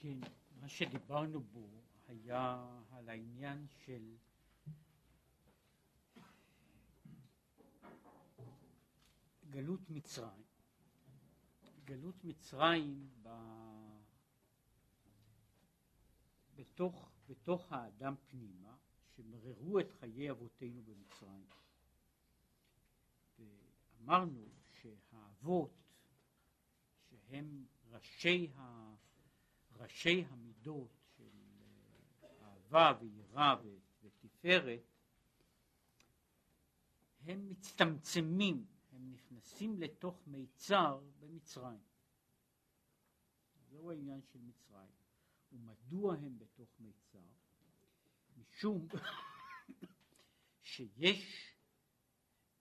כן, מה שדיברנו בו היה על העניין של גלות מצרים. גלות מצרים ב... בתוך, בתוך האדם פנימה, שמררו את חיי אבותינו במצרים. ואמרנו שהאבות, שהם ראשי, ה... ראשי המידות של אהבה ויראה ותפארת, הם מצטמצמים הם נכנסים לתוך מיצר במצרים. זהו העניין של מצרים. ומדוע הם בתוך מיצר? משום שיש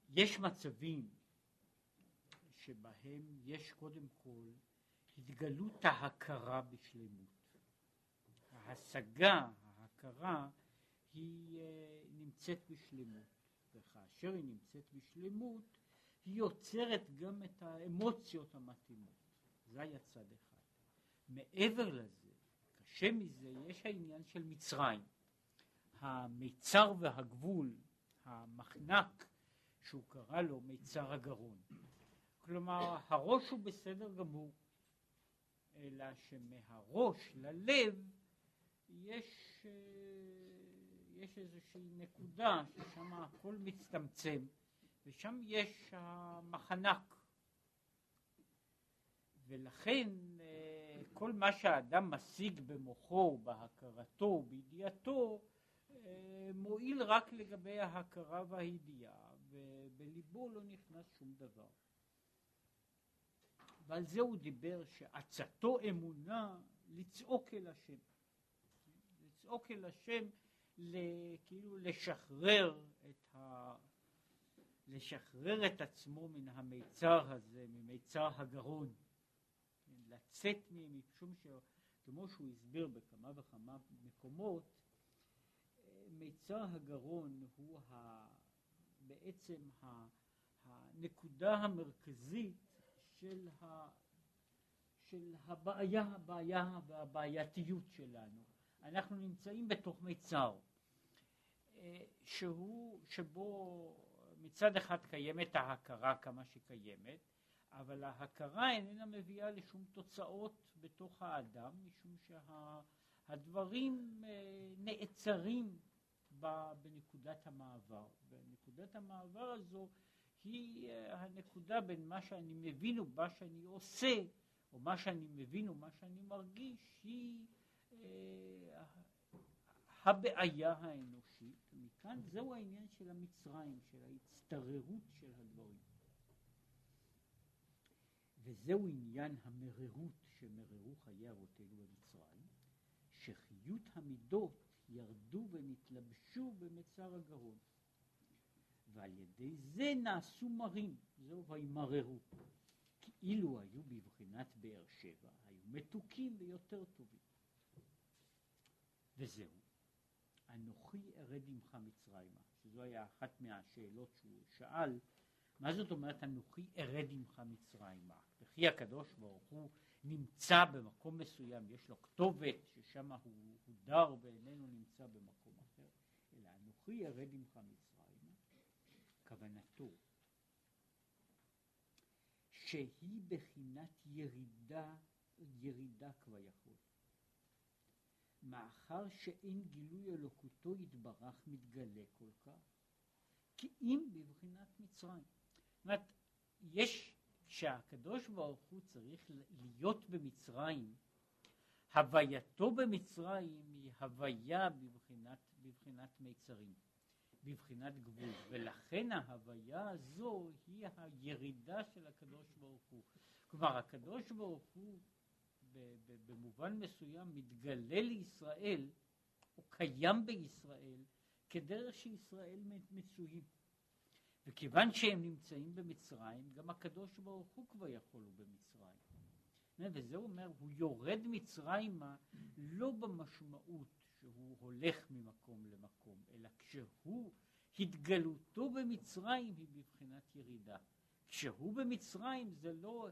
יש מצבים שבהם יש קודם כל התגלות ההכרה בשלמות. ההשגה, ההכרה, היא אה, נמצאת בשלמות, וכאשר היא נמצאת בשלמות, היא יוצרת גם את האמוציות המתאימות. זה היה צד אחד. מעבר לזה, קשה מזה, יש העניין של מצרים. המיצר והגבול, המחנק, שהוא קרא לו מיצר הגרון. כלומר, הראש הוא בסדר גמור, אלא שמהראש ללב יש, אה, יש איזושהי נקודה ששם הכל מצטמצם. ושם יש המחנק. ולכן אה, כל מה שהאדם משיג במוחו, בהכרתו, בידיעתו, אה, מועיל רק לגבי ההכרה והידיעה, ובליבו לא נכנס שום דבר. ועל זה הוא דיבר שעצתו אמונה לצעוק אל השם. לצעוק אל השם, כאילו לשחרר את ה... לשחרר את עצמו מן המיצר הזה, ממיצר הגרון, כן, לצאת משום שכמו שהוא הסביר בכמה וכמה מקומות, מיצר הגרון הוא ה, בעצם ה, הנקודה המרכזית של, ה, של הבעיה, הבעיה והבעייתיות שלנו. אנחנו נמצאים בתוך מיצר, אה, שהוא, שבו מצד אחד קיימת ההכרה כמה שקיימת, אבל ההכרה איננה מביאה לשום תוצאות בתוך האדם, משום שהדברים שה, נעצרים בנקודת המעבר. ונקודת המעבר הזו היא אה, הנקודה בין מה שאני מבין ומה שאני עושה, או מה שאני מבין ומה שאני מרגיש, היא אה, הבעיה האנושית. מכאן זהו העניין של המצרים, של ההצטררות של הדברים. וזהו עניין המררות שמררו חיי אבותינו במצרים, שחיות המידות ירדו ונתלבשו במצר הגרון. ועל ידי זה נעשו מרים, זהו וימררו. כאילו היו בבחינת באר שבע, היו מתוקים ויותר טובים. וזהו. אנוכי ארד עמך מצרימה, שזו היה אחת מהשאלות שהוא שאל, מה זאת אומרת אנוכי ארד עמך מצרימה? וכי הקדוש ברוך הוא נמצא במקום מסוים, יש לו כתובת ששם הוא, הוא דר ואיננו נמצא במקום אחר, אלא אנוכי ארד עמך מצרימה, כוונתו שהיא בחינת ירידה, ירידה כביכול. מאחר שאין גילוי אלוקותו יתברך מתגלה כל כך, כי אם בבחינת מצרים. זאת אומרת, יש, שהקדוש ברוך הוא צריך להיות במצרים, הווייתו במצרים היא הוויה בבחינת, בבחינת מיצרים, בבחינת גבול, ולכן ההוויה הזו היא הירידה של הקדוש ברוך הוא. כלומר, הקדוש ברוך הוא במובן מסוים מתגלה לישראל, או קיים בישראל, כדרך שישראל מצויים. וכיוון שהם נמצאים במצרים, גם הקדוש ברוך הוא כבר יכול הוא במצרים. וזה אומר, הוא יורד מצרימה לא במשמעות שהוא הולך ממקום למקום, אלא כשהוא, התגלותו במצרים היא בבחינת ירידה. כשהוא במצרים זה לא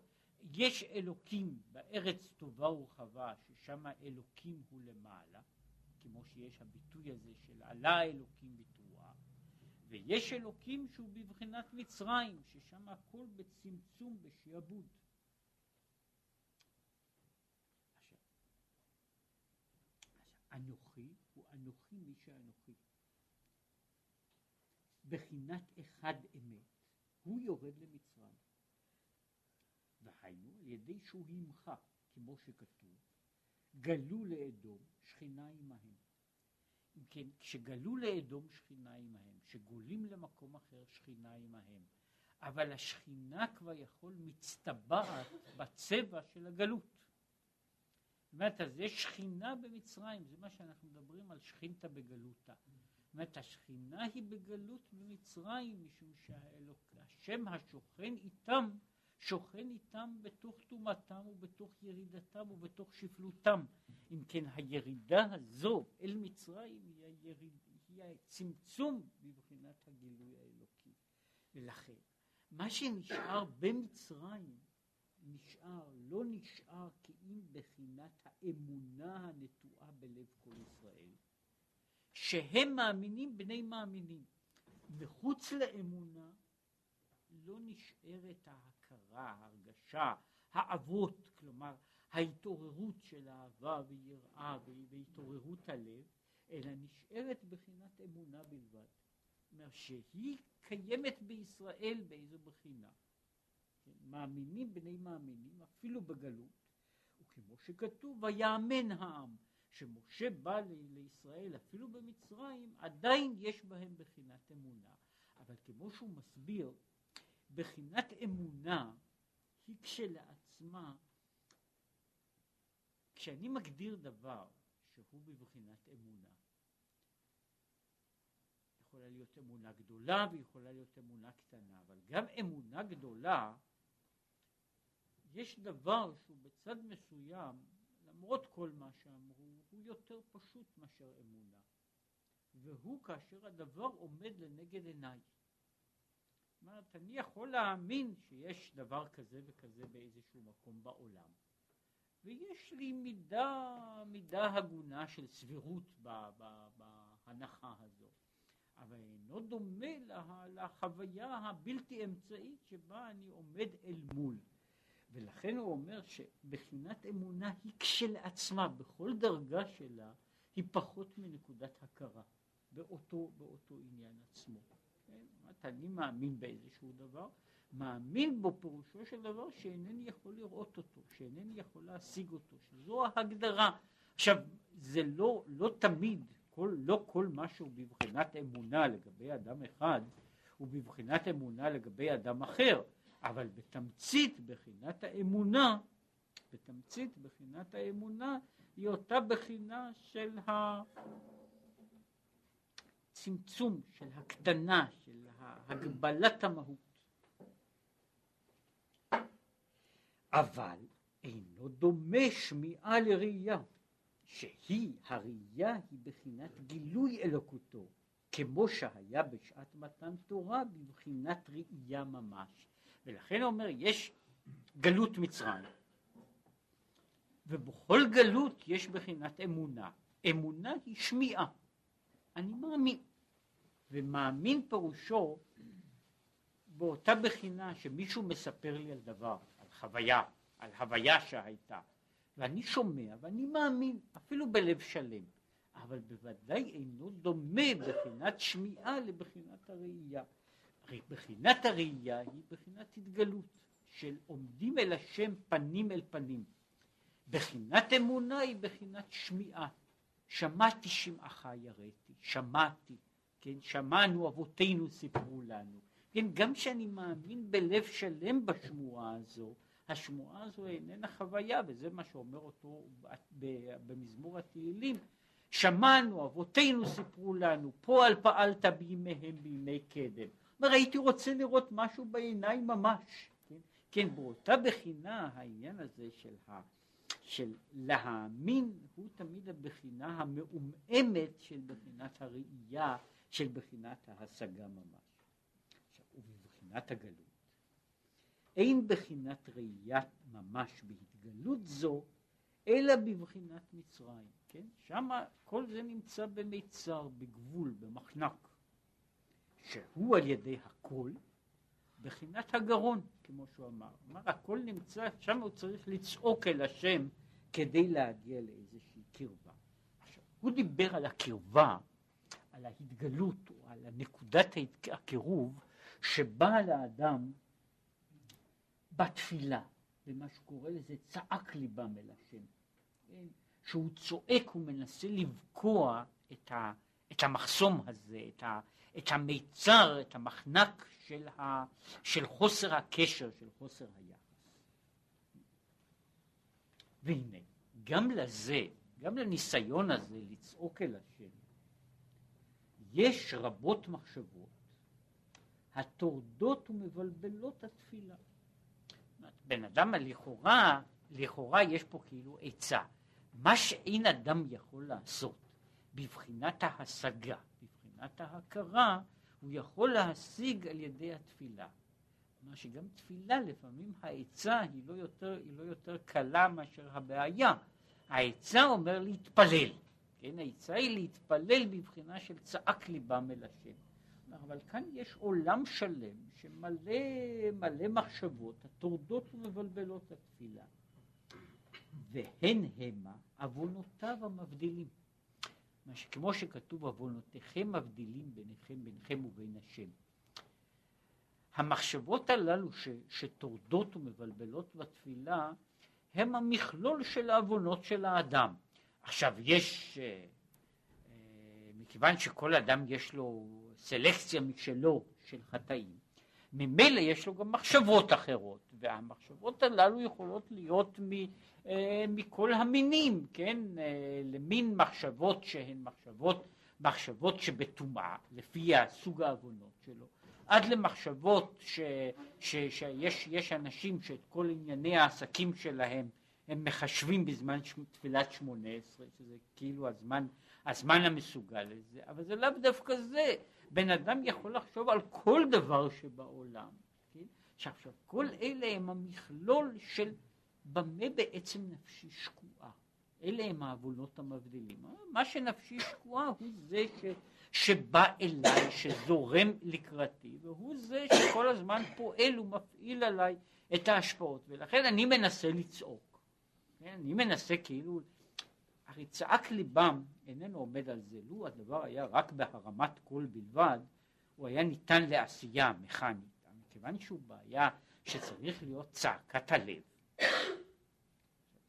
יש אלוקים בארץ טובה ורחבה, ששם האלוקים הוא למעלה, כמו שיש הביטוי הזה של עלה האלוקים בתרועה, ויש אלוקים שהוא בבחינת מצרים, ששם הכל בצמצום, בשעבוד. אנוכי הוא אנוכי מי שאנוכי. בחינת אחד אמת, הוא יורד למצרים. והיינו על ידי שהוא ימחה, כמו שכתוב, גלו לאדום, שכינה עמהם. אם כן, כשגלו לאדום שכינה עמהם, כשגולים למקום אחר שכינה עמהם, אבל השכינה כבר יכול מצטבעת בצבע של הגלות. אומרת, אז יש שכינה במצרים, זה מה שאנחנו מדברים על שכינתה בגלותה. זאת אומרת, השכינה היא בגלות במצרים, משום שהשם השוכן איתם שוכן איתם בתוך טומאתם ובתוך ירידתם ובתוך שפלותם. אם כן, הירידה הזו אל מצרים היא, היריד, היא הצמצום בבחינת הגילוי האלוקי. ולכן, מה שנשאר במצרים נשאר, לא נשאר כי אם בחינת האמונה הנטועה בלב כל ישראל, שהם מאמינים בני מאמינים. מחוץ לאמונה לא נשארת ההכרה, ההרגשה, האבות, כלומר ההתעוררות של אהבה ויראה והתעוררות הלב, אלא נשארת בחינת אמונה בלבד. אומר שהיא קיימת בישראל באיזו בחינה. מאמינים בני מאמינים אפילו בגלות, וכמו שכתוב ויאמן העם, שמשה בא לישראל אפילו במצרים, עדיין יש בהם בחינת אמונה. אבל כמו שהוא מסביר, בחינת אמונה היא כשלעצמה, כשאני מגדיר דבר שהוא בבחינת אמונה, יכולה להיות אמונה גדולה ויכולה להיות אמונה קטנה, אבל גם אמונה גדולה, יש דבר שהוא בצד מסוים, למרות כל מה שאמרו, הוא יותר פשוט מאשר אמונה. והוא כאשר הדבר עומד לנגד עיניי. אומרת, אני יכול להאמין שיש דבר כזה וכזה באיזשהו מקום בעולם. ויש לי מידה, מידה הגונה של סבירות בהנחה הזו. אבל אינו דומה לה, לחוויה הבלתי אמצעית שבה אני עומד אל מול. ולכן הוא אומר שבחינת אמונה היא כשלעצמה, בכל דרגה שלה, היא פחות מנקודת הכרה באותו, באותו עניין עצמו. כן? אני מאמין באיזשהו דבר, מאמין בו פירושו של דבר שאינני יכול לראות אותו, שאינני יכול להשיג אותו, שזו ההגדרה. עכשיו, זה לא, לא תמיד, כל, לא כל מה שהוא בבחינת אמונה לגבי אדם אחד, הוא בבחינת אמונה לגבי אדם אחר, אבל בתמצית בחינת האמונה, בתמצית בחינת האמונה, היא אותה בחינה של. הצמצום, של הקטנה, של הגבלת המהות. אבל אינו דומה שמיעה לראייה, שהיא, הראייה היא בחינת גילוי אלוקותו, כמו שהיה בשעת מתן תורה בבחינת ראייה ממש. ולכן הוא אומר, יש גלות מצרים, ובכל גלות יש בחינת אמונה. אמונה היא שמיעה. אני מאמין. ומאמין פירושו באותה בחינה שמישהו מספר לי על דבר, על חוויה, על הוויה שהייתה, ואני שומע ואני מאמין, אפילו בלב שלם, אבל בוודאי אינו דומה בחינת שמיעה לבחינת הראייה. הרי בחינת הראייה היא בחינת התגלות, של עומדים אל השם פנים אל פנים. בחינת אמונה היא בחינת שמיעה. שמעתי שמעך יראתי, שמעתי, כן, שמענו אבותינו סיפרו לנו, כן, גם כשאני מאמין בלב שלם בשמועה הזו, השמועה הזו איננה חוויה, וזה מה שאומר אותו במזמור התהילים, שמענו, אבותינו סיפרו לנו, פועל פעלת בימיהם בימי קדם. אומר, הייתי רוצה לראות משהו בעיניים ממש. כן, כן באותה בחינה העניין הזה של ה... של להאמין הוא תמיד הבחינה המעומעמת של בחינת הראייה, של בחינת ההשגה ממש. עכשיו, ובבחינת הגלות, אין בחינת ראיית ממש בהתגלות זו, אלא בבחינת מצרים, כן? שם כל זה נמצא במיצר, בגבול, במחנק, שהוא על ידי הכל, בחינת הגרון, כמו שהוא אמר. אמר, הכל נמצא, שם הוא צריך לצעוק אל השם כדי להגיע לאיזושהי קרבה. עכשיו, הוא דיבר על הקרבה, על ההתגלות, או על נקודת הקירוב, שבאה לאדם בתפילה, במה שקורא לזה צעק ליבם אל השם. כן? שהוא צועק, הוא מנסה לבקוע את, ה, את המחסום הזה, את, ה, את המיצר, את המחנק של, ה, של חוסר הקשר, של חוסר היחס. והנה, גם לזה, גם לניסיון הזה לצעוק אל השם, יש רבות מחשבות הטורדות ומבלבלות התפילה. בן אדם לכאורה, לכאורה יש פה כאילו עצה. מה שאין אדם יכול לעשות בבחינת ההשגה, בבחינת ההכרה, הוא יכול להשיג על ידי התפילה. מה שגם תפילה לפעמים העצה היא לא יותר, היא לא יותר קלה מאשר הבעיה. העצה אומר להתפלל, כן, העצה היא להתפלל בבחינה של צעק ליבם אל השם. אבל כאן יש עולם שלם שמלא מלא מחשבות הטורדות ומבלבלות התפילה. והן המה עוונותיו המבדילים. כמו שכתוב עוונותיכם מבדילים ביניכם ביניכם ובין השם. המחשבות הללו ש, שטורדות ומבלבלות בתפילה הם המכלול של העוונות של האדם. עכשיו יש, אה, אה, מכיוון שכל אדם יש לו סלקציה משלו של חטאים, ממילא יש לו גם מחשבות אחרות, והמחשבות הללו יכולות להיות מ, אה, מכל המינים, כן, אה, למין מחשבות שהן מחשבות, מחשבות שבטומאה, לפי הסוג העוונות שלו, עד למחשבות ש, ש, שיש יש אנשים שאת כל ענייני העסקים שלהם הם מחשבים בזמן תפילת שמונה עשרה, שזה כאילו הזמן, הזמן המסוגל לזה, אבל זה לאו דווקא זה, בן אדם יכול לחשוב על כל דבר שבעולם, כן? עכשיו כל אלה הם המכלול של במה בעצם נפשי שקועה. אלה הם העוונות המבדילים. מה שנפשי שקועה הוא זה ש, שבא אליי, שזורם לקראתי, והוא זה שכל הזמן פועל ומפעיל עליי את ההשפעות, ולכן אני מנסה לצעוק. כן? אני מנסה כאילו, הרי צעק ליבם איננו עומד על זה, לו הדבר היה רק בהרמת קול בלבד, הוא היה ניתן לעשייה מכנית. מכיוון שהוא בעיה שצריך להיות צעקת הלב.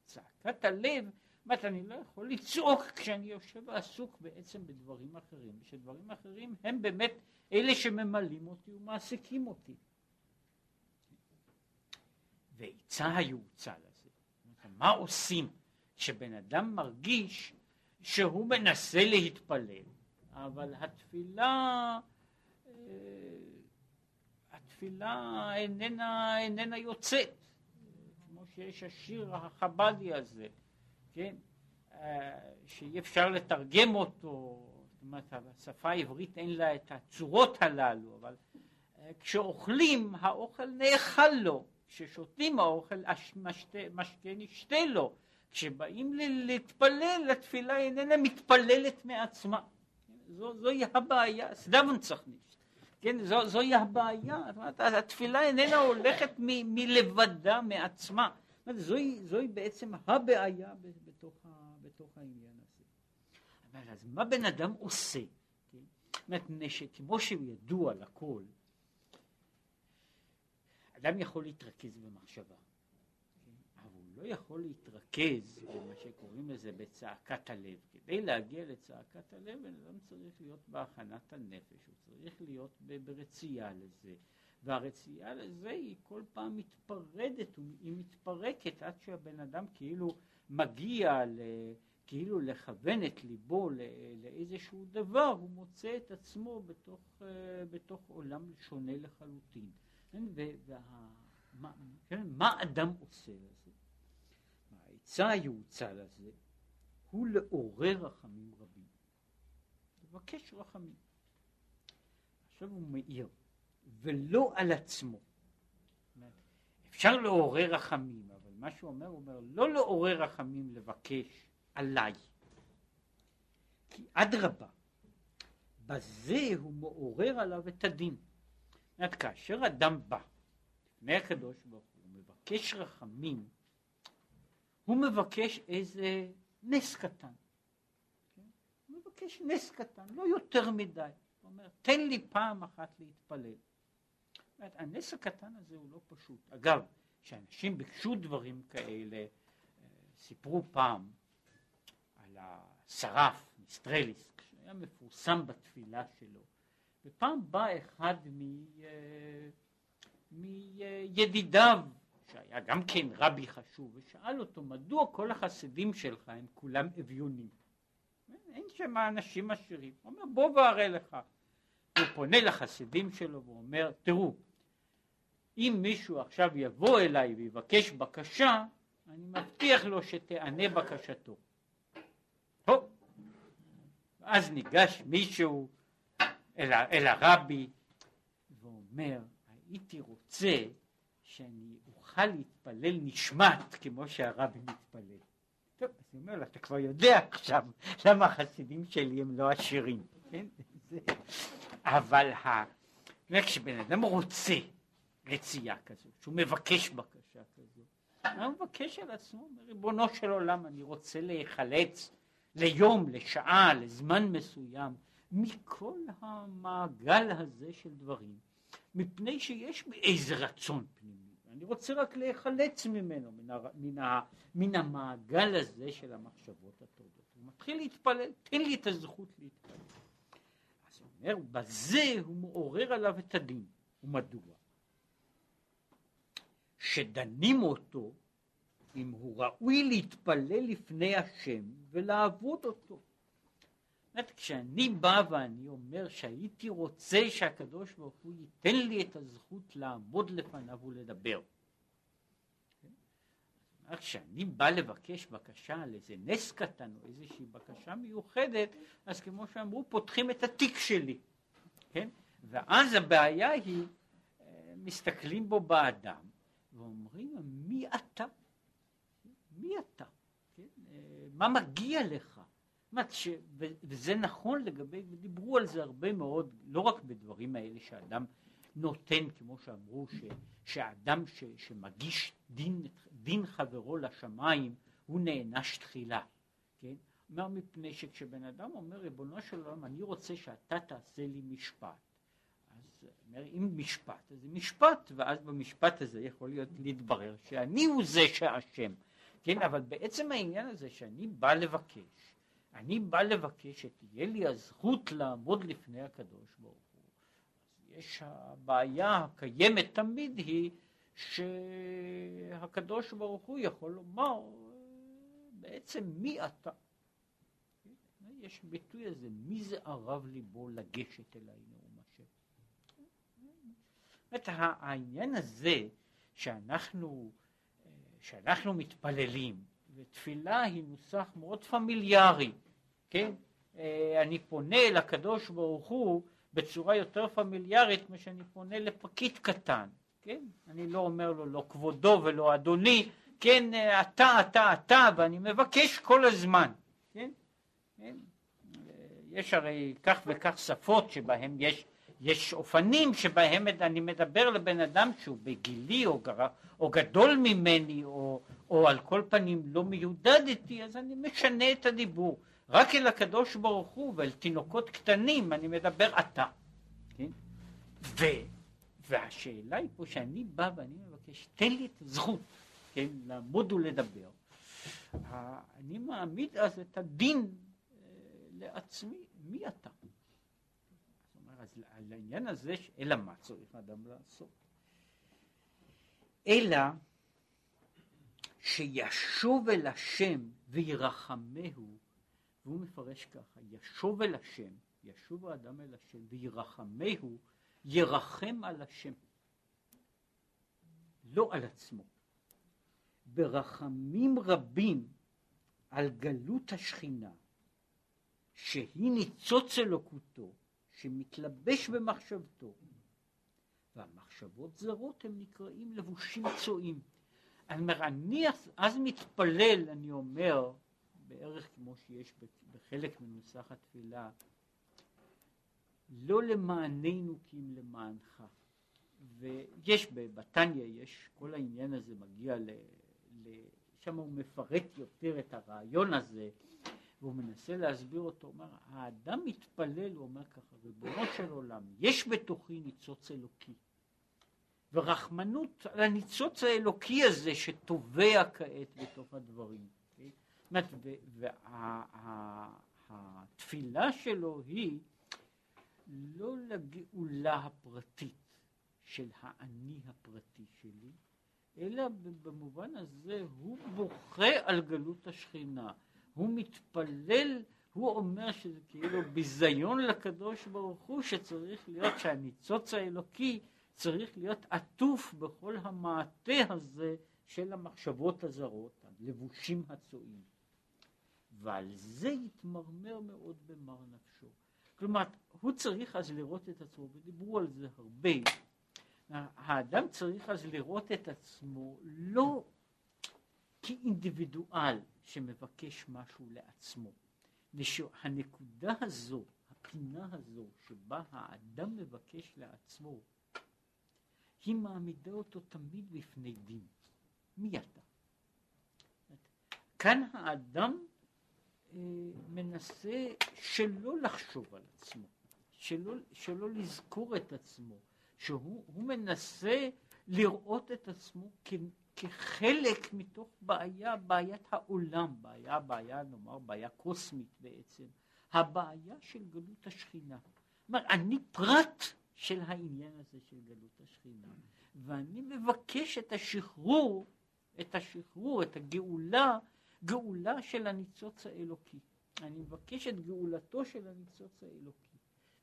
צעקת הלב, זאת אני לא יכול לצעוק כשאני יושב ועסוק בעצם בדברים אחרים, שדברים אחרים הם באמת אלה שממלאים אותי ומעסיקים אותי. ועצה היועצה לזה, מה עושים כשבן אדם מרגיש שהוא מנסה להתפלל, אבל התפילה, אה, התפילה איננה, איננה יוצאת. שיש השיר החב"די הזה, כן, אה, שאי אפשר לתרגם אותו, זאת אומרת השפה העברית אין לה את הצורות הללו, אבל אה, כשאוכלים האוכל נאכל לו, כששותים האוכל משקה נשתה לו, כשבאים להתפלל התפילה איננה מתפללת מעצמה, זו, זוהי הבעיה, סדבון צריך נישט. כן, זו, זוהי הבעיה, אומרת, התפילה איננה הולכת מ, מלבדה, מעצמה. זוהי, זוהי בעצם הבעיה בתוך, ה, בתוך העניין הזה. אבל אז מה בן אדם עושה? כן? אומרת, שכמו שהוא ידוע לכל, אדם יכול להתרכז במחשבה, לא יכול להתרכז במה שקוראים לזה בצעקת הלב. כדי להגיע לצעקת הלב, בן אדם צריך להיות בהכנת הנפש, הוא צריך להיות ברצייה לזה. והרצייה לזה היא כל פעם מתפרדת, היא מתפרקת עד שהבן אדם כאילו מגיע ל... כאילו לכוון את ליבו לאיזשהו דבר, הוא מוצא את עצמו בתוך, אה, בתוך עולם שונה לחלוטין. כן? וה, מה, כן? אדם עושה לזה? העצה היעוצה לזה הוא לעורר רחמים רבים. לבקש רחמים. עכשיו הוא מאיר. ולא על עצמו. אפשר לעורר רחמים, אבל מה שהוא אומר, הוא אומר, לא לעורר רחמים לבקש עליי. כי אדרבה, בזה הוא מעורר עליו את הדין. זאת כאשר אדם בא לפני הקדוש ברוך הוא, מבקש רחמים, הוא מבקש איזה נס קטן. כן? הוא מבקש נס קטן, לא יותר מדי. הוא אומר, תן לי פעם אחת להתפלל. הנס הקטן הזה הוא לא פשוט. אגב, כשאנשים ביקשו דברים כאלה, אה, סיפרו פעם על השרף, מיסטרליס, שהיה מפורסם בתפילה שלו, ופעם בא אחד מ... אה, מידידיו, שהיה גם כן רבי חשוב, ושאל אותו, מדוע כל החסידים שלך הם כולם אביונים? אין שם אנשים עשירים. הוא אומר, בוא ואראה לך. הוא פונה לחסידים שלו ואומר, תראו, אם מישהו עכשיו יבוא אליי ויבקש בקשה, אני מבטיח לו שתענה בקשתו. טוב, אז ניגש מישהו אל, אל הרבי ואומר, הייתי רוצה שאני אוכל להתפלל נשמט כמו שהרבי מתפלל. טוב, אז אני אומר לו, אתה כבר יודע עכשיו למה החסידים שלי הם לא עשירים, כן? אבל ה... כשבן אדם רוצה רצייה כזו, שהוא מבקש בקשה כזו, הוא מבקש על עצמו, ריבונו של עולם, אני רוצה להיחלץ ליום, לשעה, לזמן מסוים, מכל המעגל הזה של דברים, מפני שיש איזה רצון פנימי. אני רוצה רק להיחלץ ממנו, מן, הר... מן, ה... מן המעגל הזה של המחשבות הטובות. הוא מתחיל להתפלל, תן לי את הזכות להתפלל. אז הוא אומר, בזה הוא מעורר עליו את הדין. ומדוע? שדנים אותו אם הוא ראוי להתפלל לפני השם ולעבוד אותו. אומרת, כשאני בא ואני אומר שהייתי רוצה שהקדוש ברוך הוא ייתן לי את הזכות לעמוד לפניו ולדבר. כן? כשאני בא לבקש בקשה על איזה נס קטן או איזושהי בקשה מיוחדת, אז כמו שאמרו, פותחים את התיק שלי, כן? ואז הבעיה היא, אה, מסתכלים בו באדם ואומרים, מי אתה? מי אתה? כן? אה, מה מגיע לך? אומרת, ש... וזה נכון לגבי, ודיברו על זה הרבה מאוד, לא רק בדברים האלה שאדם נותן, כמו שאמרו, ש... שאדם ש... שמגיש דין, דין חברו לשמיים, הוא נענש תחילה, כן? אומר מפני שכשבן אדם אומר, ריבונו של עולם, אני רוצה שאתה תעשה לי משפט. אז אומר, אם משפט, אז זה משפט, ואז במשפט הזה יכול להיות להתברר שאני הוא זה שאשם, כן? אבל בעצם העניין הזה שאני בא לבקש, אני בא לבקש שתהיה לי הזכות לעמוד לפני הקדוש ברוך הוא. אז יש הבעיה הקיימת תמיד היא שהקדוש ברוך הוא יכול לומר בעצם מי אתה. יש ביטוי הזה, מי זה ערב ליבו לגשת אליי נאום השם. זאת העניין הזה שאנחנו, שאנחנו מתפללים, ותפילה היא נוסח מאוד פמיליארי. כן? אה, אני פונה אל הקדוש ברוך הוא בצורה יותר פמיליארית משאני פונה לפקיד קטן, כן? אני לא אומר לו לא כבודו ולא אדוני, כן, אה, אתה, אתה, אתה, ואני מבקש כל הזמן, כן? כן? אה, יש הרי כך וכך שפות שבהם יש, יש אופנים שבהם אני מדבר לבן אדם שהוא בגילי או, גר, או גדול ממני או, או על כל פנים לא מיודד איתי, אז אני משנה את הדיבור. רק אל הקדוש ברוך הוא ואל תינוקות קטנים אני מדבר אתה. כן? ו, והשאלה היא פה שאני בא ואני מבקש, תן לי את הזכות, כן, לעמוד ולדבר. אני מעמיד אז את הדין אה, לעצמי, מי אתה? אז על העניין הזה, אלא מה צריך אדם לעשות? אלא שישוב אל השם וירחמהו והוא מפרש ככה, ישוב אל השם, ישוב האדם אל השם וירחמהו, ירחם על השם, לא על עצמו. ברחמים רבים על גלות השכינה, שהיא ניצוץ אלוקותו, שמתלבש במחשבתו, והמחשבות זרות הם נקראים לבושים צועים. אני אומר, אני אז מתפלל, אני אומר, בערך כמו שיש בחלק מנוסח התפילה, לא למעננו כי אם למענך. ויש בתניא, יש כל העניין הזה מגיע ל... ל שם הוא מפרט יותר את הרעיון הזה, והוא מנסה להסביר אותו, הוא אומר, האדם מתפלל, הוא אומר ככה, ריבונו של עולם, יש בתוכי ניצוץ אלוקי, ורחמנות על הניצוץ האלוקי הזה שטובע כעת בתוך הדברים. והתפילה שלו היא לא לגאולה הפרטית של האני הפרטי שלי, אלא במובן הזה הוא בוכה על גלות השכינה, הוא מתפלל, הוא אומר שזה כאילו ביזיון לקדוש ברוך הוא שצריך להיות שהניצוץ האלוקי צריך להיות עטוף בכל המעטה הזה של המחשבות הזרות, הלבושים הצועים. ועל זה יתמרמר מאוד במר נפשו. כלומר, הוא צריך אז לראות את עצמו, ודיברו על זה הרבה. האדם צריך אז לראות את עצמו לא כאינדיבידואל שמבקש משהו לעצמו. הנקודה הזו, הפינה הזו, שבה האדם מבקש לעצמו, היא מעמידה אותו תמיד בפני דין. מי אתה? כאן האדם מנסה שלא לחשוב על עצמו, שלא, שלא לזכור את עצמו, שהוא מנסה לראות את עצמו כ, כחלק מתוך בעיה, בעיית העולם, בעיה, בעיה, נאמר, בעיה קוסמית בעצם, הבעיה של גלות השכינה. כלומר, אני פרט של העניין הזה של גלות השכינה, ואני מבקש את השחרור, את השחרור, את הגאולה, גאולה של הניצוץ האלוקי. אני מבקש את גאולתו של הניצוץ האלוקי.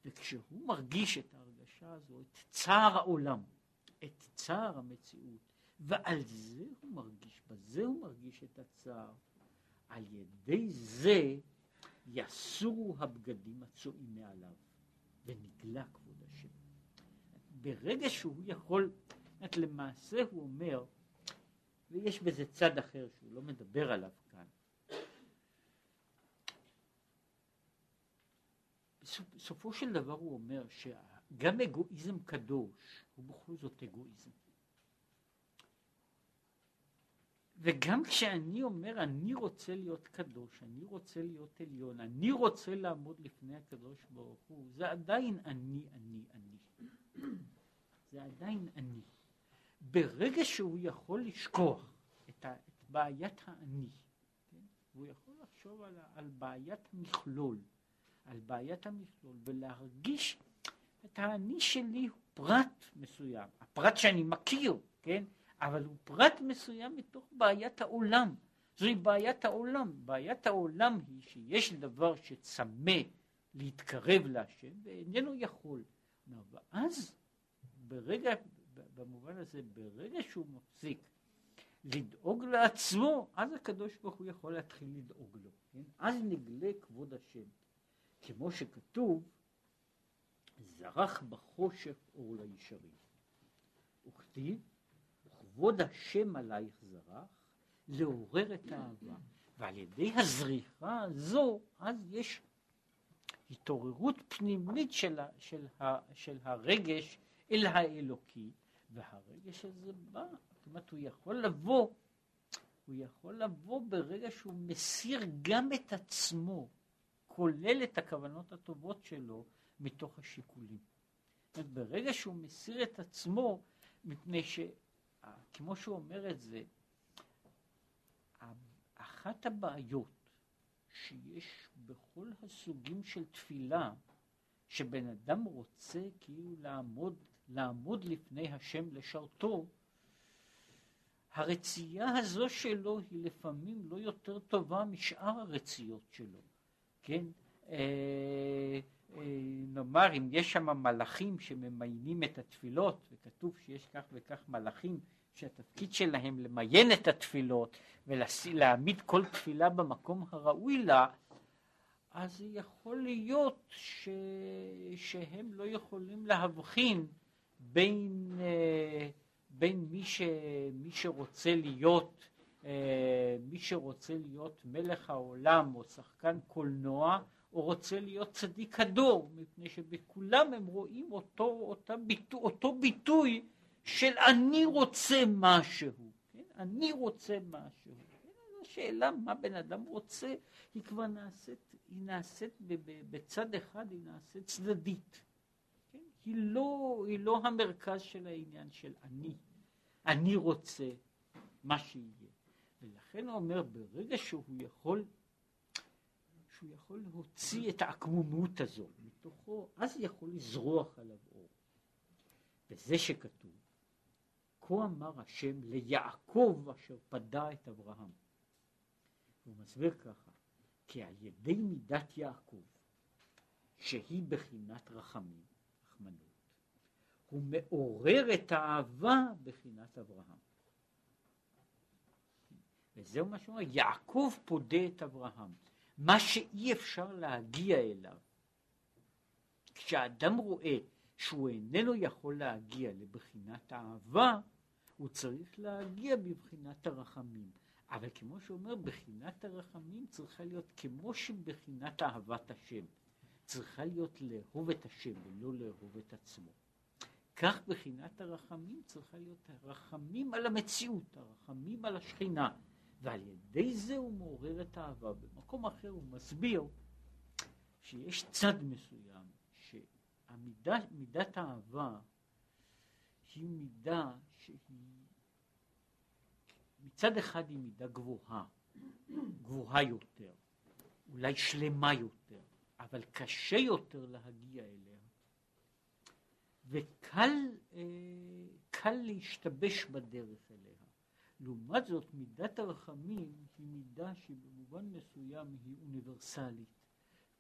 וכשהוא מרגיש את ההרגשה הזו, את צער העולם, את צער המציאות, ועל זה הוא מרגיש, בזה הוא מרגיש את הצער, על ידי זה יסורו הבגדים הצועים מעליו, ונגלה כבוד השם. ברגע שהוא יכול, למעשה הוא אומר, ויש בזה צד אחר שהוא לא מדבר עליו כאן. בסופו של דבר הוא אומר שגם אגואיזם קדוש הוא בכל זאת אגואיזם. וגם כשאני אומר אני רוצה להיות קדוש, אני רוצה להיות עליון, אני רוצה לעמוד לפני הקדוש ברוך הוא, זה עדיין אני, אני, אני. זה עדיין אני. ברגע שהוא יכול לשכוח את, ה, את בעיית האני, כן? הוא יכול לחשוב על, על בעיית המכלול, על בעיית המכלול, ולהרגיש את האני שלי הוא פרט מסוים, הפרט שאני מכיר, כן? אבל הוא פרט מסוים מתוך בעיית העולם. זוהי בעיית העולם. בעיית העולם היא שיש דבר שצמא להתקרב להשם ואיננו יכול. ואז ברגע, במובן הזה, ברגע שהוא מפסיק לדאוג לעצמו, אז הקדוש ברוך הוא יכול להתחיל לדאוג לו. כן? אז נגלה כבוד השם. כמו שכתוב, זרח בחושך אור לישרים. וכתיב, כבוד השם עלייך זרח, לעורר את האהבה. ועל ידי הזריחה הזו, אז יש התעוררות פנימית של, של, של הרגש אל האלוקי, והרגש הזה בא, זאת אומרת, הוא יכול לבוא, הוא יכול לבוא ברגע שהוא מסיר גם את עצמו, כולל את הכוונות הטובות שלו, מתוך השיקולים. זאת אומרת, ברגע שהוא מסיר את עצמו, מפני ש... כמו שהוא אומר את זה, אחת הבעיות שיש בכל הסוגים של תפילה, שבן אדם רוצה כאילו לעמוד, לעמוד לפני השם לשרתו, הרצייה הזו שלו היא לפעמים לא יותר טובה משאר הרציות שלו, כן? אה, אה, נאמר, אם יש שם מלאכים שממיינים את התפילות, וכתוב שיש כך וכך מלאכים שהתפקיד שלהם למיין את התפילות ולהעמיד כל תפילה במקום הראוי לה, אז יכול להיות ש... שהם לא יכולים להבחין בין, אה, בין מי, ש, מי שרוצה להיות אה, מי שרוצה להיות מלך העולם או שחקן קולנוע או רוצה להיות צדיק הדור מפני שבכולם הם רואים אותו, אותו, ביטוי, אותו ביטוי של אני רוצה משהו, כן? אני רוצה משהו. כן? השאלה מה בן אדם רוצה היא כבר נעשית, היא נעשית בצד אחד היא נעשית צדדית. היא, לא, היא לא המרכז של העניין של אני. אני רוצה מה שיהיה. ולכן הוא אומר ברגע שהוא יכול שהוא יכול להוציא את העקמומות הזו מתוכו, אז יכול לזרוח עליו אור. וזה שכתוב, כה אמר השם ליעקב אשר פדה את אברהם. הוא מסביר ככה, כי על ידי מידת יעקב, שהיא בחינת רחמים, רחמנות, הוא מעורר את האהבה בחינת אברהם. וזהו מה שאומר, יעקב פודה את אברהם. מה שאי אפשר להגיע אליו. כשאדם רואה שהוא איננו יכול להגיע לבחינת האהבה, הוא צריך להגיע בבחינת הרחמים. אבל כמו שאומר, בחינת הרחמים צריכה להיות כמו שבחינת אהבת השם. צריכה להיות לאהוב את השם ולא לאהוב את עצמו. כך בחינת הרחמים צריכה להיות הרחמים על המציאות, הרחמים על השכינה. ועל ידי זה הוא מעורר את האהבה. במקום אחר הוא מסביר שיש צד מסוים שמידת האהבה היא מידה שהיא מצד אחד היא מידה גבוהה, גבוהה יותר, אולי שלמה יותר, אבל קשה יותר להגיע אליה, וקל אה, להשתבש בדרך אליה. לעומת זאת מידת הרחמים היא מידה שבמובן מסוים היא אוניברסלית.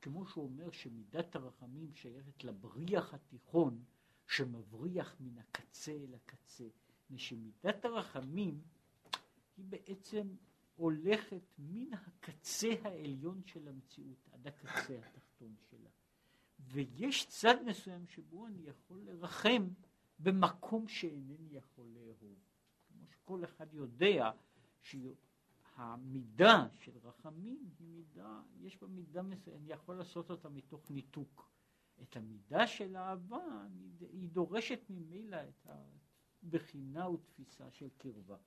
כמו שהוא אומר שמידת הרחמים שייכת לבריח התיכון שמבריח מן הקצה אל הקצה. ושמידת הרחמים היא בעצם הולכת מן הקצה העליון של המציאות עד הקצה התחתון שלה. ויש צד מסוים שבו אני יכול לרחם במקום שאינני יכול לאהוב. כל אחד יודע שהמידה של רחמים היא מידה, יש בה מידה מסוימת, אני יכול לעשות אותה מתוך ניתוק. את המידה של אהבה, היא דורשת ממילא את הבחינה ותפיסה של קרבה.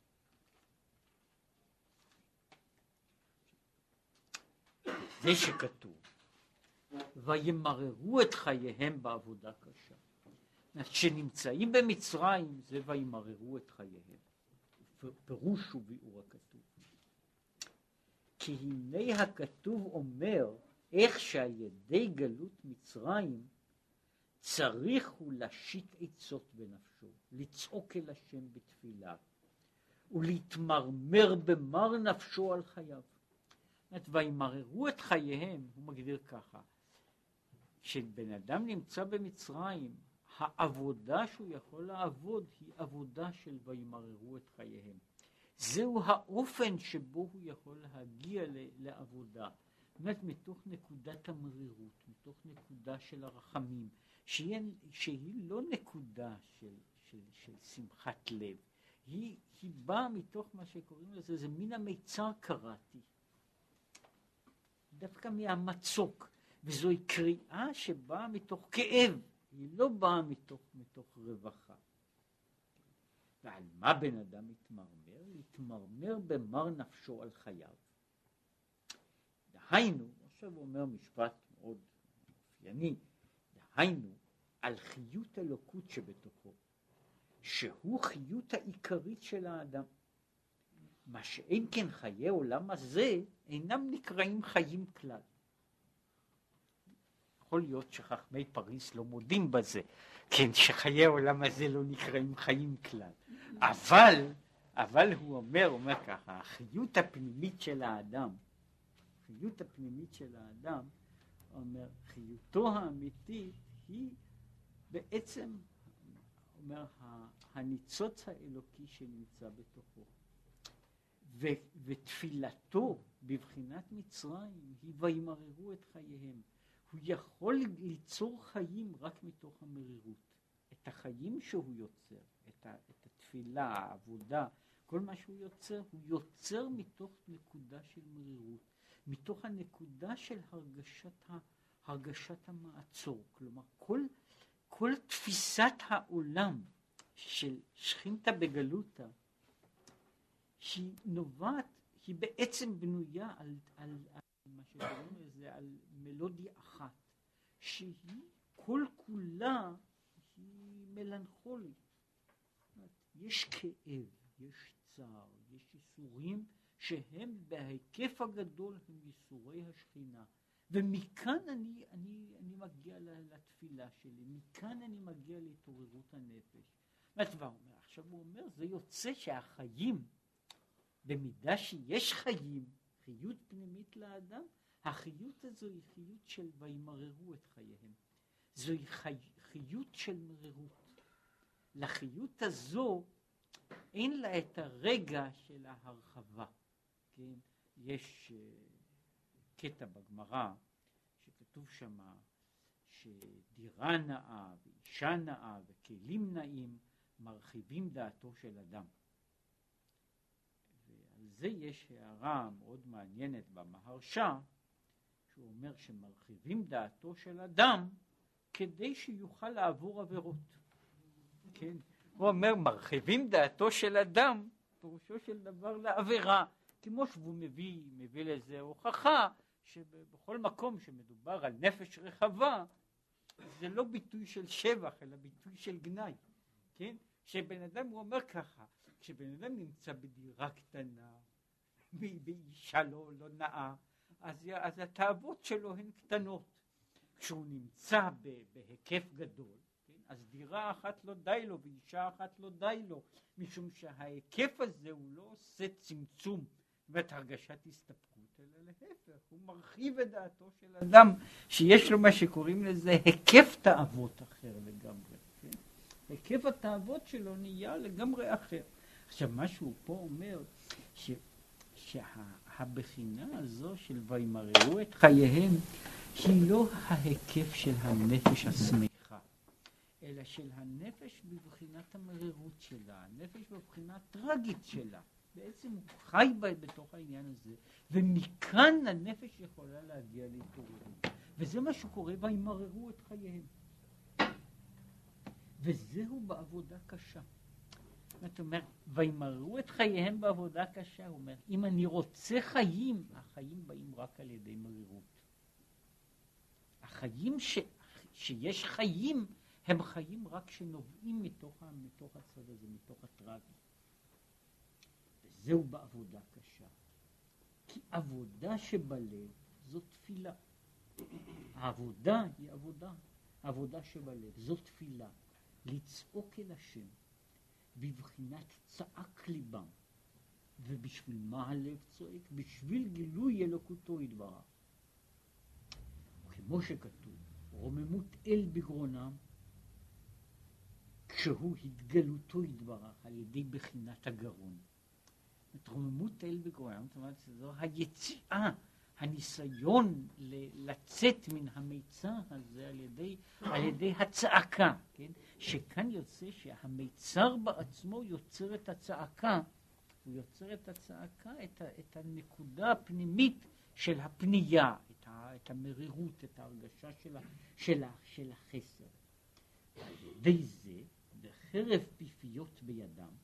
זה שכתוב, וימררו את חייהם בעבודה קשה. כשנמצאים במצרים זה וימררו את חייהם. פירוש וביאור הכתוב. כי הנה הכתוב אומר איך שעל ידי גלות מצרים צריך הוא להשית עצות בנפשו, לצעוק אל השם בתפילה ולהתמרמר במר נפשו על חייו. וימררו את חייהם, הוא מגדיר ככה, כשבן אדם נמצא במצרים, העבודה שהוא יכול לעבוד היא עבודה של וימררו את חייהם. זהו האופן שבו הוא יכול להגיע לעבודה. זאת אומרת, מתוך נקודת המרירות, מתוך נקודה של הרחמים, שהיא, שהיא לא נקודה של, של, של שמחת לב, היא, היא באה מתוך מה שקוראים לזה, זה מן המיצר קראתי. דווקא מהמצוק, וזוהי קריאה שבאה מתוך כאב. היא לא באה מתוך, מתוך רווחה. ועל מה בן אדם מתמרמר? להתמרמר במר נפשו על חייו. דהיינו, עכשיו הוא אומר משפט מאוד אופייני, דהיינו, על חיות אלוקות שבתוכו, שהוא חיות העיקרית של האדם. מה שאין כן חיי עולם הזה אינם נקראים חיים כלל. יכול להיות שחכמי פריס לא מודים בזה, כן, שחיי העולם הזה לא נקראים חיים כלל. אבל, אבל הוא אומר, אומר ככה, החיות הפנימית של האדם, החיות הפנימית של האדם, אומר, חיותו האמיתית היא בעצם, אומר, הניצוץ האלוקי שנמצא בתוכו. ו, ותפילתו בבחינת מצרים היא וימררו את חייהם. הוא יכול ליצור חיים רק מתוך המרירות. את החיים שהוא יוצר, את, ה, את התפילה, העבודה, כל מה שהוא יוצר, הוא יוצר מתוך נקודה של מרירות, מתוך הנקודה של הרגשת, ה, הרגשת המעצור. כלומר, כל, כל תפיסת העולם של שכינתא בגלותא, שהיא נובעת, היא בעצם בנויה על, על, על מה שקוראים לזה, על מלודיה אחת, שהיא כל כולה היא מלנכולית. יש כאב, יש צער, יש ייסורים שהם בהיקף הגדול הם ייסורי השכינה. ומכאן אני, אני, אני מגיע לתפילה שלי, מכאן אני מגיע להתעוררות הנפש. מה אומר? עכשיו הוא אומר, זה יוצא שהחיים, במידה שיש חיים, חיות פנימית לאדם, החיות הזו היא חיות של וימררו את חייהם. זוהי חי, חיות של מרירות. לחיות הזו אין לה את הרגע של ההרחבה. כן? יש uh, קטע בגמרא שכתוב שמה שדירה נאה ואישה נאה וכלים נאים מרחיבים דעתו של אדם. ועל זה יש הערה מאוד מעניינת במהרש"א, שהוא אומר שמרחיבים דעתו של אדם כדי שיוכל לעבור עבירות. כן? הוא אומר, מרחיבים דעתו של אדם, פירושו של דבר לעבירה. כמו שהוא מביא, מביא לזה הוכחה, שבכל מקום שמדובר על נפש רחבה, זה לא ביטוי של שבח, אלא ביטוי של גנאי. כן? שבן אדם, הוא אומר ככה, כשבן אדם נמצא בדירה קטנה, באישה לא, לא נאה, אז, אז התאוות שלו הן קטנות. כשהוא נמצא בהיקף גדול, כן, אז דירה אחת לא די לו ואישה אחת לא די לו, משום שההיקף הזה הוא לא עושה צמצום ואת הרגשת הסתפקות, אלא להפך, הוא מרחיב את דעתו של אדם שיש לו מה שקוראים לזה היקף תאוות אחר לגמרי. כן? היקף התאוות שלו נהיה לגמרי אחר. עכשיו מה שהוא פה אומר, ש... שהבחינה הזו של וימררו את חייהם היא לא ההיקף של הנפש השמחה, אלא של הנפש בבחינת המרירות שלה, הנפש בבחינה הטרגית שלה. בעצם הוא חי בתוך העניין הזה, ומכאן הנפש יכולה להגיע להתעוררות. וזה מה שקורה, וימררו את חייהם. וזהו בעבודה קשה. זאת אומרת, וימררו את חייהם בעבודה קשה, הוא אומר, אם אני רוצה חיים, החיים באים רק על ידי מרירות. החיים ש, שיש חיים, הם חיים רק שנובעים מתוך, מתוך הצד הזה, מתוך הטרגי. וזהו בעבודה קשה. כי עבודה שבלב זו תפילה. העבודה היא עבודה. עבודה שבלב זו תפילה. לצעוק אל השם בבחינת צעק ליבם. ובשביל מה הלב צועק? בשביל גילוי אלוקותו יתברך. כמו שכתוב, רוממות אל בגרונם, כשהוא התגלותו יתברך על ידי בחינת הגרון. את רוממות אל בגרונם, זאת אומרת, זו היציאה, הניסיון לצאת מן המיצר הזה על ידי, על ידי הצעקה, כן? שכאן יוצא שהמיצר בעצמו יוצר את הצעקה, הוא יוצר את הצעקה, את, את הנקודה הפנימית של הפנייה, את, ה, את המרירות, את ההרגשה של, ה, של, ה, של החסר. על ידי זה, בחרב פיפיות בידם,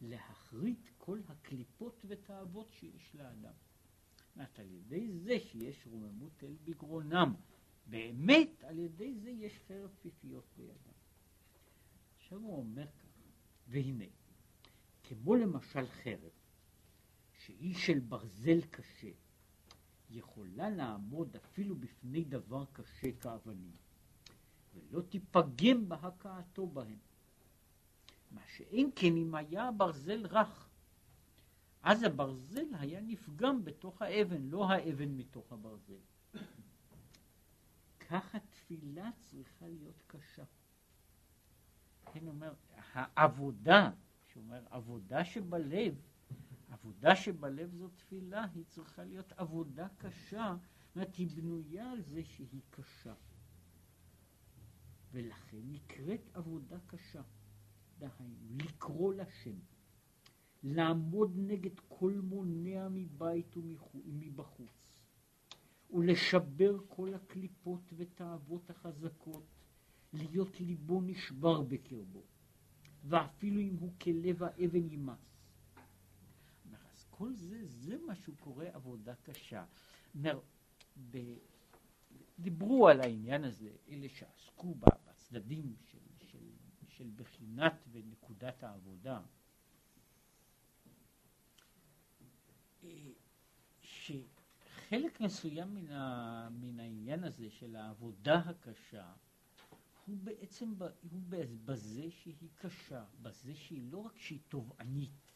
להחריט כל הקליפות ותאוות שיש לאדם. זאת על ידי זה שיש רוממות אל בגרונם, באמת על ידי זה יש חרב פיפיות בידם. עכשיו הוא אומר ככה, והנה, כמו למשל חרב, שהיא של ברזל קשה, יכולה לעמוד אפילו בפני דבר קשה כאבנים, ולא תיפגם בהכאתו בהם. מה שאין כן אם היה הברזל רך, אז הברזל היה נפגם בתוך האבן, לא האבן מתוך הברזל. כך התפילה צריכה להיות קשה. כן, אומר, העבודה, שאומר, עבודה שבלב, עבודה שבלב זו תפילה, היא צריכה להיות עבודה קשה, זאת אומרת, היא בנויה על זה שהיא קשה. ולכן נקראת עבודה קשה. דהיינו, לקרוא לשם, לעמוד נגד כל מונע מבית ומבחוץ, ולשבר כל הקליפות ותאוות החזקות, להיות ליבו נשבר בקרבו, ואפילו אם הוא כלב האבן יימס. אז כל זה, זה מה שהוא קורא עבודה קשה. ב... דיברו על העניין הזה, אלה שעסקו בצדדים של, של, של בחינת ונקודת העבודה, אה, שחלק מסוים מן, ה, מן העניין הזה של העבודה הקשה הוא בעצם הוא בזה שהיא קשה, בזה שהיא לא רק שהיא תובענית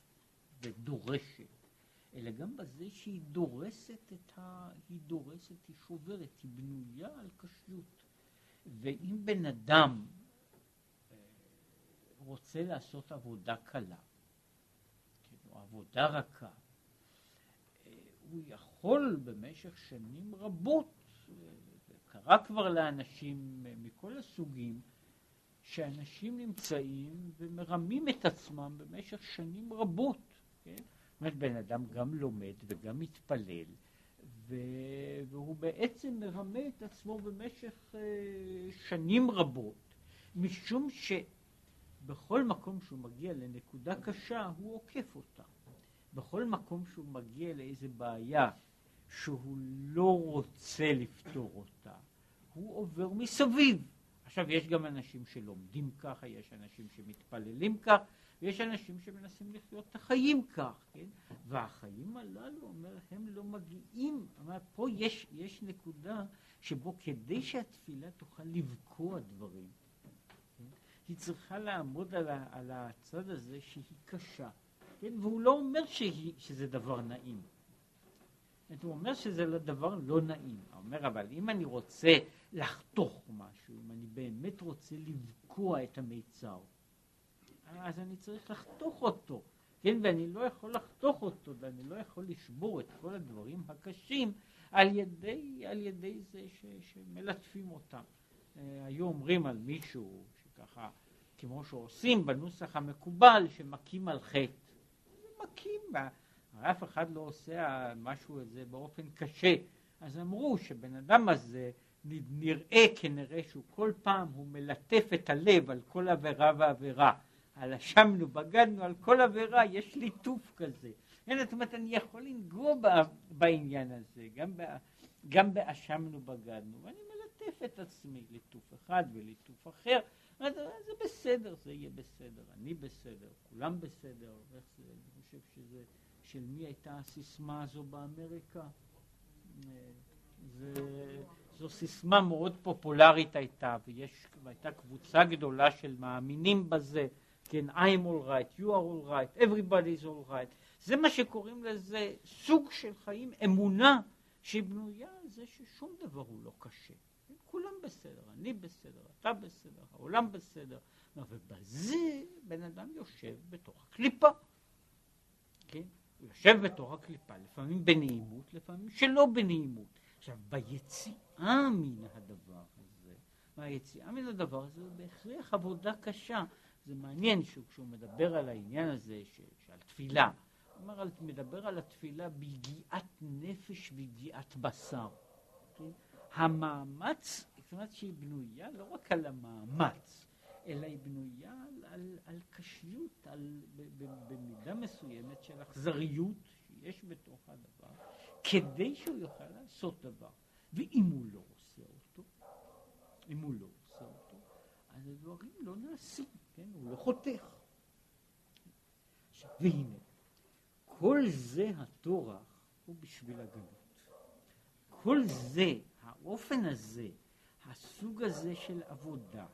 ודורשת, אלא גם בזה שהיא דורסת את ה... היא דורסת, היא שוברת, היא בנויה על קשיות. ואם בן אדם אה, רוצה לעשות עבודה קלה, כן, או עבודה רכה, הוא יכול במשך שנים רבות, זה קרה כבר לאנשים מכל הסוגים, שאנשים נמצאים ומרמים את עצמם במשך שנים רבות. כן? זאת אומרת, בן אדם גם לומד וגם מתפלל, והוא בעצם מרמה את עצמו במשך uh, שנים רבות, משום שבכל מקום שהוא מגיע לנקודה קשה, הוא עוקף אותה. בכל מקום שהוא מגיע לאיזה בעיה שהוא לא רוצה לפתור אותה, הוא עובר מסביב. עכשיו, יש גם אנשים שלומדים ככה, יש אנשים שמתפללים כך, ויש אנשים שמנסים לחיות את החיים כך, כן? והחיים הללו, אומר, הם לא מגיעים, אומר, פה יש, יש נקודה שבו כדי שהתפילה תוכל לבקוע דברים, כן? היא צריכה לעמוד על, ה, על הצד הזה שהיא קשה? והוא לא אומר שהיא, שזה דבר נעים. הוא אומר שזה דבר לא נעים. הוא אומר, אבל אם אני רוצה לחתוך משהו, אם אני באמת רוצה לבקוע את המיצר, אז אני צריך לחתוך אותו, כן, ואני לא יכול לחתוך אותו, ואני לא יכול לשבור את כל הדברים הקשים על ידי, על ידי זה ש, שמלטפים אותם. אה, היו אומרים על מישהו שככה, כמו שעושים בנוסח המקובל, שמכים על חטא. מכים, אף אחד לא עושה משהו הזה באופן קשה. אז אמרו שבן אדם הזה נראה כנראה שהוא כל פעם הוא מלטף את הלב על כל עבירה ועבירה. על אשמנו, בגדנו, על כל עבירה, יש ליטוף כזה. אין, זאת אומרת, אני יכול לנגוע בעניין הזה, גם, גם באשמנו, בגדנו, ואני מלטף את עצמי, ליטוף אחד וליטוף אחר. אז זה בסדר, זה יהיה בסדר, אני בסדר, כולם בסדר, איך זה, אני חושב שזה, של מי הייתה הסיסמה הזו באמריקה? זה, זו סיסמה מאוד פופולרית הייתה, ויש, והייתה קבוצה גדולה של מאמינים בזה. כן, I'm all right, you are all right, everybody is all right. זה מה שקוראים לזה סוג של חיים, אמונה שבנויה על זה ששום דבר הוא לא קשה. כולם בסדר, אני בסדר, אתה בסדר, העולם בסדר. ובזה בן אדם יושב בתוך הקליפה. כן? הוא יושב בתוך הקליפה, לפעמים בנעימות, לפעמים שלא בנעימות. עכשיו, ביציאה מן הדבר הזה, מהיציאה מן הדבר הזה, זה בהכרח עבודה קשה. זה מעניין שכשהוא מדבר על העניין הזה, ש, שעל תפילה, הוא אומר, מדבר על התפילה ביגיעת נפש ויגיעת בשר. כן? המאמץ, זאת אומרת שהיא בנויה לא רק על המאמץ, אלא היא בנויה על, על, על קשיות, על, ב, ב, במידה מסוימת של אכזריות שיש בתוך הדבר, כדי שהוא יוכל לעשות דבר. ואם הוא לא עושה אותו, אם הוא לא עושה אותו, אז הדברים לא נעשים. כן? הוא לא חותך. והנה, כל זה הטורח הוא בשביל הגלות. כל זה, האופן הזה, הסוג הזה של עבודה,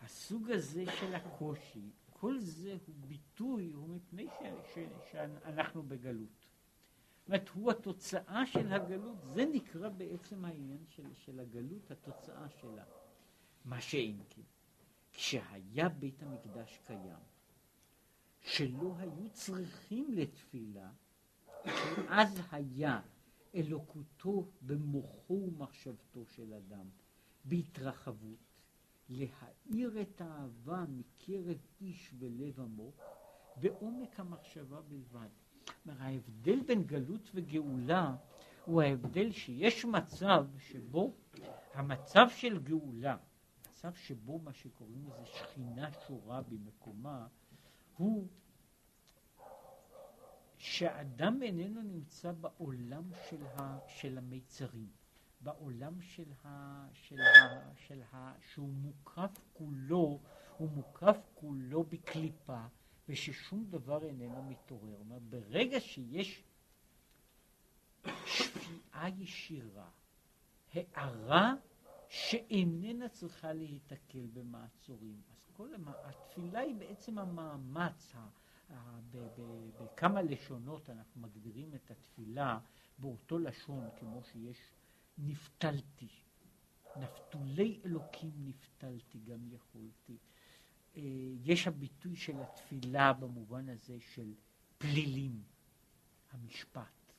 הסוג הזה של הקושי, כל זה הוא ביטוי, הוא מפני ש, ש, שאנחנו בגלות. זאת אומרת, הוא התוצאה של הגלות, זה נקרא בעצם העניין של, של הגלות, התוצאה שלה. מה שאין כן. כשהיה בית המקדש קיים, שלא היו צריכים לתפילה, אז היה אלוקותו במוחו ומחשבתו של אדם, בהתרחבות, להאיר את האהבה מקרב איש בלב עמוק, בעומק המחשבה בלבד. כלומר, ההבדל בין גלות וגאולה הוא ההבדל שיש מצב שבו המצב של גאולה, מצב שבו מה שקוראים לזה שכינה שורה במקומה, הוא שאדם איננו נמצא בעולם של, ה, של המיצרים, בעולם של ה, של ה, של ה, שהוא מוקף כולו, הוא מוקף כולו בקליפה, וששום דבר איננו מתעורר. אומרת, ברגע שיש שפיעה ישירה, הערה שאיננה צריכה להיתקל במעצורים, אז כל. התפילה היא בעצם המאמץ. בכמה לשונות אנחנו מגדירים את התפילה באותו לשון כמו שיש נפתלתי, נפתולי אלוקים נפתלתי גם יכולתי. אה, יש הביטוי של התפילה במובן הזה של פלילים, המשפט.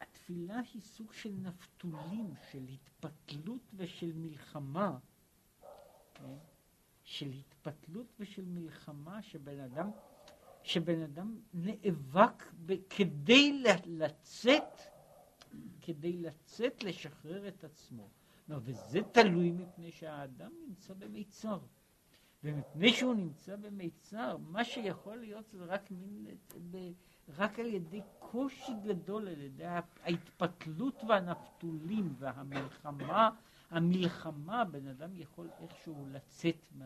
התפילה היא סוג של נפתולים, של התפתלות ושל מלחמה, כן? של התפתלות ושל מלחמה שבן אדם שבן אדם נאבק ב- כדי לצאת, כדי לצאת, לשחרר את עצמו. וזה תלוי מפני שהאדם נמצא במיצר. ומפני שהוא נמצא במיצר, מה שיכול להיות זה רק מין, רק על ידי קושי גדול, על ידי ההתפתלות והנפתולים והמלחמה, המלחמה, בן אדם יכול איכשהו לצאת מה...